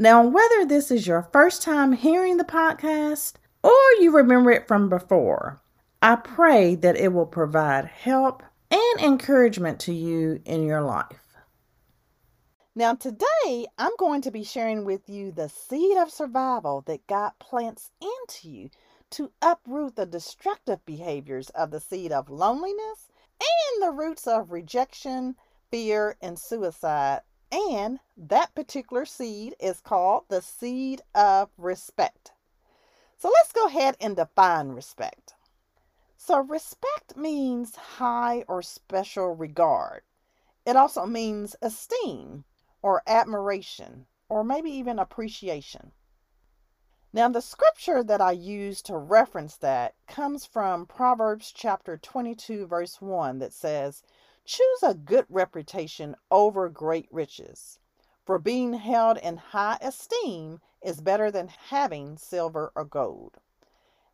Now, whether this is your first time hearing the podcast or you remember it from before, I pray that it will provide help and encouragement to you in your life. Now, today I'm going to be sharing with you the seed of survival that God plants into you to uproot the destructive behaviors of the seed of loneliness and the roots of rejection, fear, and suicide and that particular seed is called the seed of respect. So let's go ahead and define respect. So, respect means high or special regard. It also means esteem or admiration or maybe even appreciation. Now, the scripture that I use to reference that comes from Proverbs chapter 22, verse 1, that says, Choose a good reputation over great riches, for being held in high esteem is better than having silver or gold.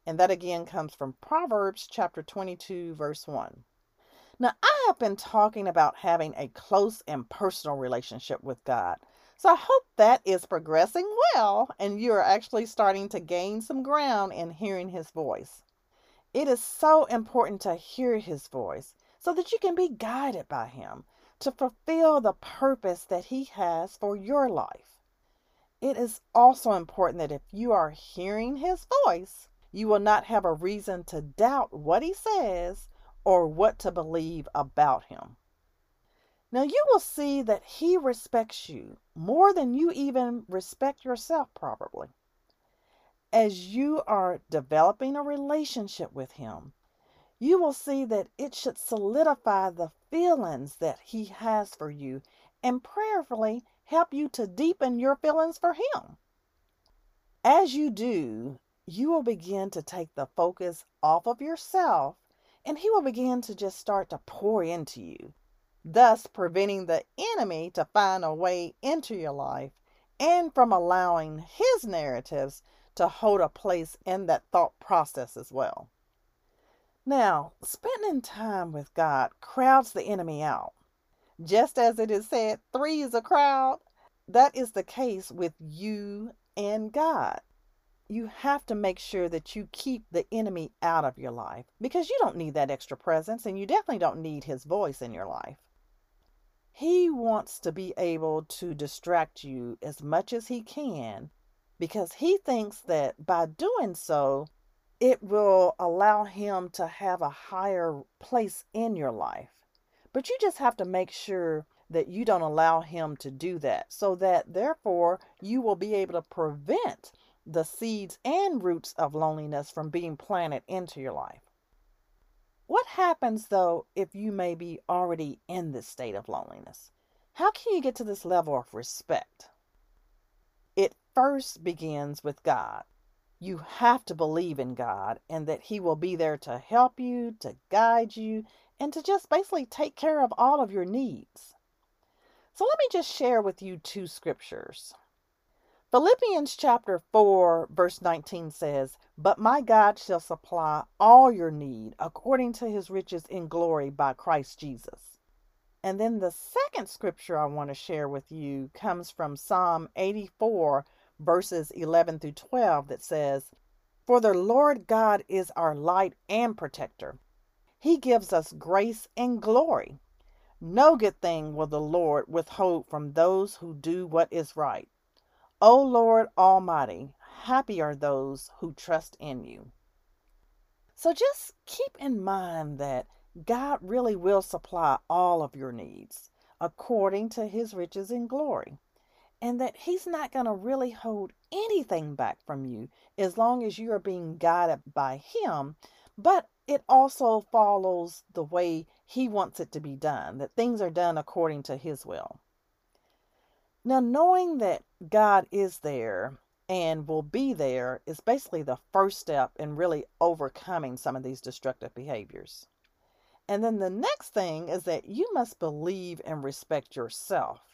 And that again comes from Proverbs chapter 22, verse 1. Now, I have been talking about having a close and personal relationship with God. So I hope that is progressing well and you are actually starting to gain some ground in hearing His voice. It is so important to hear His voice so that you can be guided by Him to fulfill the purpose that He has for your life. It is also important that if you are hearing His voice, you will not have a reason to doubt what He says or what to believe about Him. Now you will see that He respects you more than you even respect yourself, probably. As you are developing a relationship with Him, you will see that it should solidify the feelings that He has for you and prayerfully help you to deepen your feelings for Him. As you do, you will begin to take the focus off of yourself and He will begin to just start to pour into you, thus preventing the enemy to find a way into your life and from allowing His narratives to hold a place in that thought process as well. Now, spending time with God crowds the enemy out. Just as it is said, three is a crowd, that is the case with you and God. You have to make sure that you keep the enemy out of your life because you don't need that extra presence and you definitely don't need his voice in your life. He wants to be able to distract you as much as he can because he thinks that by doing so, it will allow him to have a higher place in your life. But you just have to make sure that you don't allow him to do that, so that therefore you will be able to prevent the seeds and roots of loneliness from being planted into your life. What happens though if you may be already in this state of loneliness? How can you get to this level of respect? It first begins with God you have to believe in God and that He will be there to help you, to guide you, and to just basically take care of all of your needs. So let me just share with you two scriptures. Philippians chapter 4, verse 19 says, But my God shall supply all your need according to his riches in glory by Christ Jesus. And then the second scripture I want to share with you comes from Psalm 84, verses 11 through 12 that says, For the Lord God is our light and protector. He gives us grace and glory. No good thing will the Lord withhold from those who do what is right. O Lord Almighty, happy are those who trust in you. So just keep in mind that God really will supply all of your needs according to his riches and glory and that He's not going to really hold anything back from you as long as you are being guided by Him. But it also follows the way He wants it to be done, that things are done according to His will. Now, knowing that God is there and will be there is basically the first step in really overcoming some of these destructive behaviors. And then the next thing is that you must believe and respect yourself.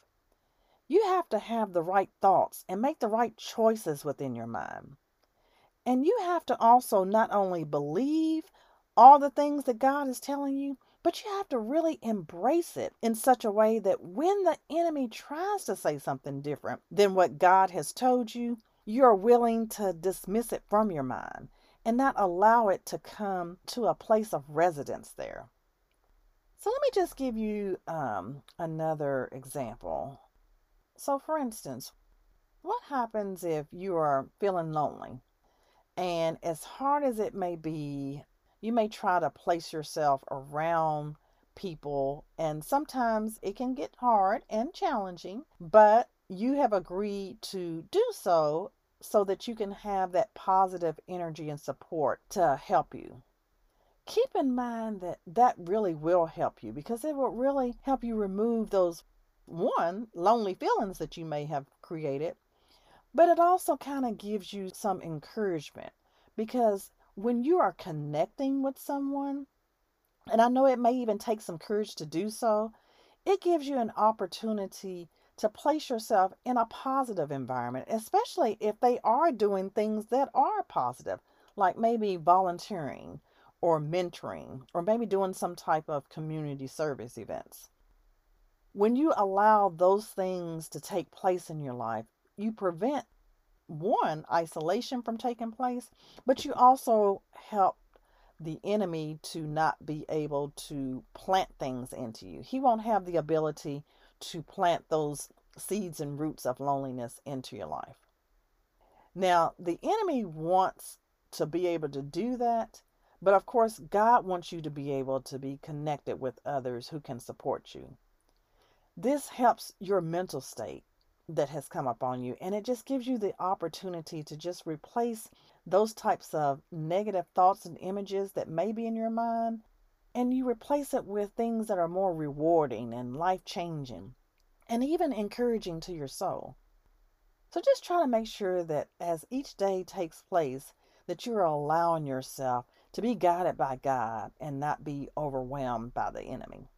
You have to have the right thoughts and make the right choices within your mind. And you have to also not only believe all the things that God is telling you, but you have to really embrace it in such a way that when the enemy tries to say something different than what God has told you, you're willing to dismiss it from your mind and not allow it to come to a place of residence there. So let me just give you um, another example. So, for instance, what happens if you are feeling lonely? And as hard as it may be you may try to place yourself around people, and sometimes it can get hard and challenging, but you have agreed to do so so that you can have that positive energy and support to help you. Keep in mind that that really will help you because it will really help you remove those one lonely feelings that you may have created, but it also kind of gives you some encouragement because when you are connecting with someone, and I know it may even take some courage to do so, it gives you an opportunity to place yourself in a positive environment, especially if they are doing things that are positive, like maybe volunteering or mentoring, or maybe doing some type of community service events. When you allow those things to take place in your life, you prevent one, isolation from taking place, but you also help the enemy to not be able to plant things into you. He won't have the ability to plant those seeds and roots of loneliness into your life. Now, the enemy wants to be able to do that, but of course, God wants you to be able to be connected with others who can support you. This helps your mental state that has come upon you. And it just gives you the opportunity to just replace those types of negative thoughts and images that may be in your mind. And you replace it with things that are more rewarding and life changing and even encouraging to your soul. So just try to make sure that as each day takes place, that you're allowing yourself to be guided by God and not be overwhelmed by the enemy.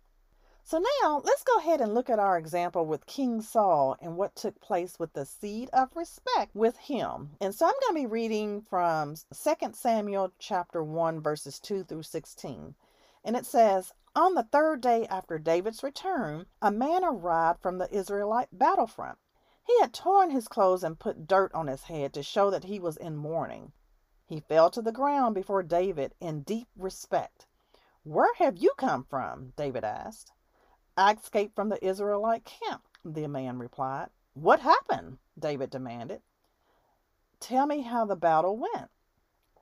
So now let's go ahead and look at our example with King Saul and what took place with the seed of respect with him. And so I'm going to be reading from 2 Samuel chapter 1 verses 2 through 16. And it says, On the third day after David's return, a man arrived from the Israelite battlefront. He had torn his clothes and put dirt on his head to show that he was in mourning. He fell to the ground before David in deep respect. Where have you come from? David asked. I escaped from the Israelite camp, the man replied. What happened? David demanded. Tell me how the battle went.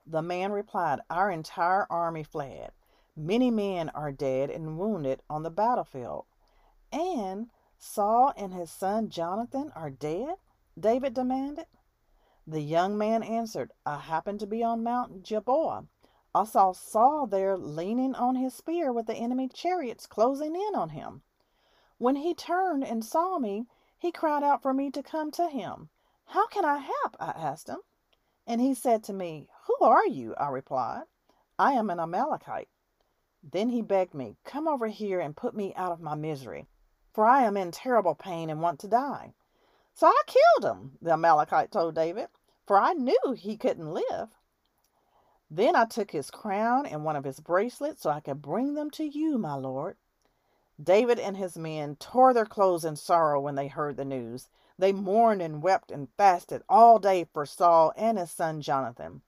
The man replied, Our entire army fled. Many men are dead and wounded on the battlefield. And Saul and his son Jonathan are dead? David demanded. The young man answered, I happened to be on Mount Gilboa. I saw Saul there leaning on his spear with the enemy chariots closing in on him. When he turned and saw me, he cried out for me to come to him. How can I help? I asked him. And he said to me, Who are you? I replied, I am an Amalekite. Then he begged me, Come over here and put me out of my misery, for I am in terrible pain and want to die. So I killed him, the Amalekite told David, for I knew he couldn't live. Then I took his crown and one of his bracelets so I could bring them to you, my lord. David and his men tore their clothes in sorrow when they heard the news. They mourned and wept and fasted all day for Saul and his son Jonathan,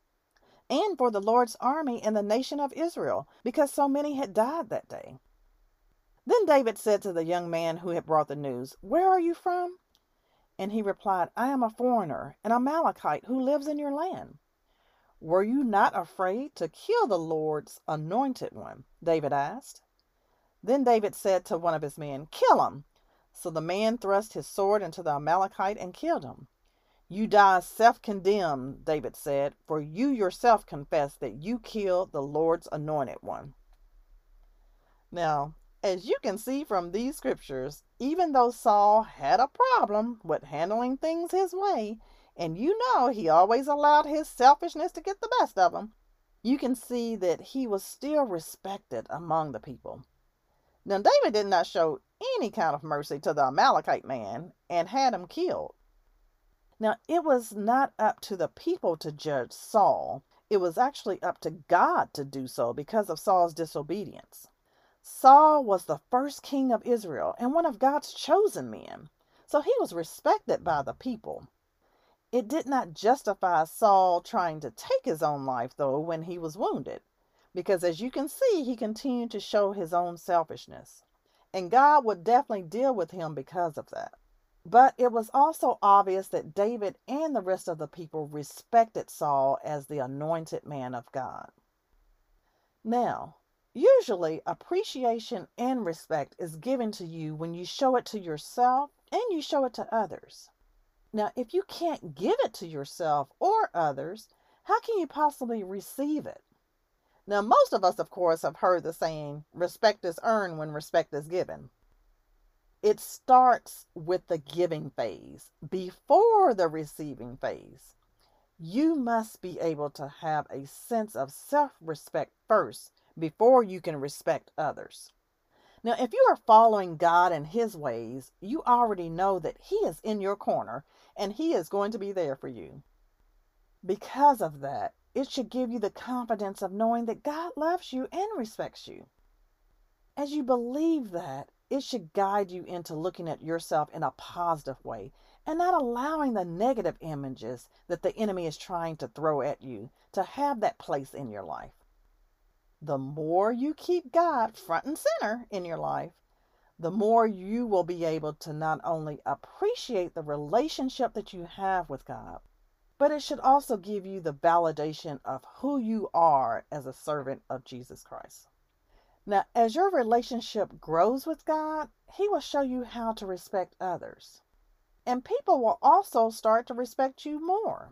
and for the Lord's army and the nation of Israel, because so many had died that day. Then David said to the young man who had brought the news, Where are you from? And he replied, I am a foreigner, an Amalekite who lives in your land. Were you not afraid to kill the Lord's anointed one? David asked. Then David said to one of his men, Kill him. So the man thrust his sword into the Amalekite and killed him. You die self condemned, David said, for you yourself confess that you killed the Lord's anointed one. Now, As you can see from these scriptures, even though Saul had a problem with handling things his way, and you know he always allowed his selfishness to get the best of him, you can see that he was still respected among the people. Now, David did not show any kind of mercy to the Amalekite man and had him killed. Now, it was not up to the people to judge Saul, it was actually up to God to do so because of Saul's disobedience. Saul was the first king of Israel and one of God's chosen men, so he was respected by the people. It did not justify Saul trying to take his own life, though, when he was wounded, because as you can see, he continued to show his own selfishness. And God would definitely deal with him because of that. But it was also obvious that David and the rest of the people respected Saul as the anointed man of God. Now, usually appreciation and respect is given to you when you show it to yourself and you show it to others. Now, if you can't give it to yourself or others, how can you possibly receive it? Now, most of us, of course, have heard the saying, respect is earned when respect is given. It starts with the giving phase before the receiving phase. You must be able to have a sense of self respect first before you can respect others. Now, if you are following God and His ways, you already know that He is in your corner and He is going to be there for you. Because of that, it should give you the confidence of knowing that God loves you and respects you. As you believe that, it should guide you into looking at yourself in a positive way and not allowing the negative images that the enemy is trying to throw at you to have that place in your life. The more you keep God front and center in your life, the more you will be able to not only appreciate the relationship that you have with God, but it should also give you the validation of who you are as a servant of Jesus Christ. Now, as your relationship grows with God, He will show you how to respect others. And people will also start to respect you more,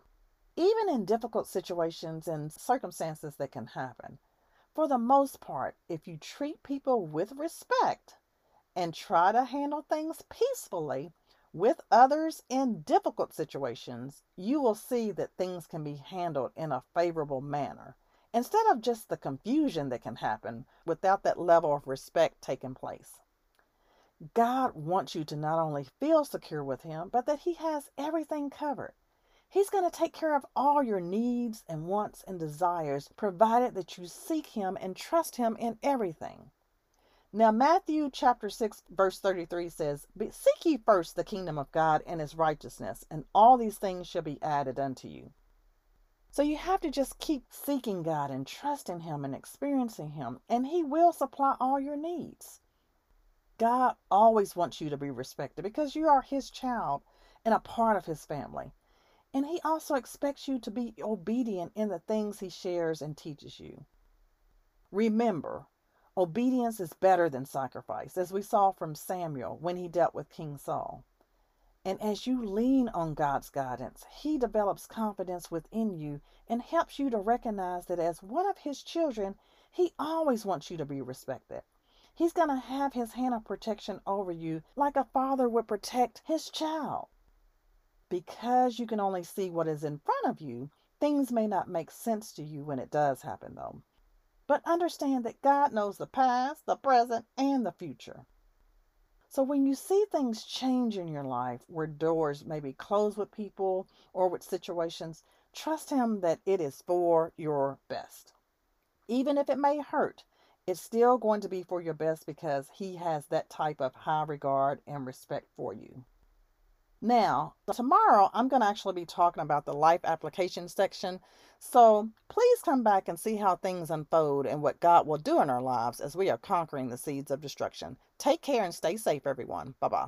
even in difficult situations and circumstances that can happen. For the most part, if you treat people with respect and try to handle things peacefully with others in difficult situations, you will see that things can be handled in a favorable manner instead of just the confusion that can happen without that level of respect taking place. God wants you to not only feel secure with Him, but that He has everything covered. He's going to take care of all your needs and wants and desires, provided that you seek Him and trust Him in everything. Now, Matthew chapter 6, verse 33 says, Seek ye first the kingdom of God and his righteousness, and all these things shall be added unto you. So you have to just keep seeking God and trusting Him and experiencing Him, and He will supply all your needs. God always wants you to be respected because you are His child and a part of His family. And He also expects you to be obedient in the things He shares and teaches you. Remember, obedience is better than sacrifice, as we saw from Samuel when he dealt with King Saul. And as you lean on God's guidance, He develops confidence within you and helps you to recognize that as one of His children, He always wants you to be respected. He's going to have His hand of protection over you like a father would protect his child. Because you can only see what is in front of you, things may not make sense to you when it does happen, though. But understand that God knows the past, the present, and the future. So when you see things change in your life where doors may be closed with people or with situations, trust Him that it is for your best. Even if it may hurt, it's still going to be for your best because He has that type of high regard and respect for you. Now, tomorrow I'm going to actually be talking about the life application section. So please come back and see how things unfold and what God will do in our lives as we are conquering the seeds of destruction. Take care and stay safe, everyone. Bye bye.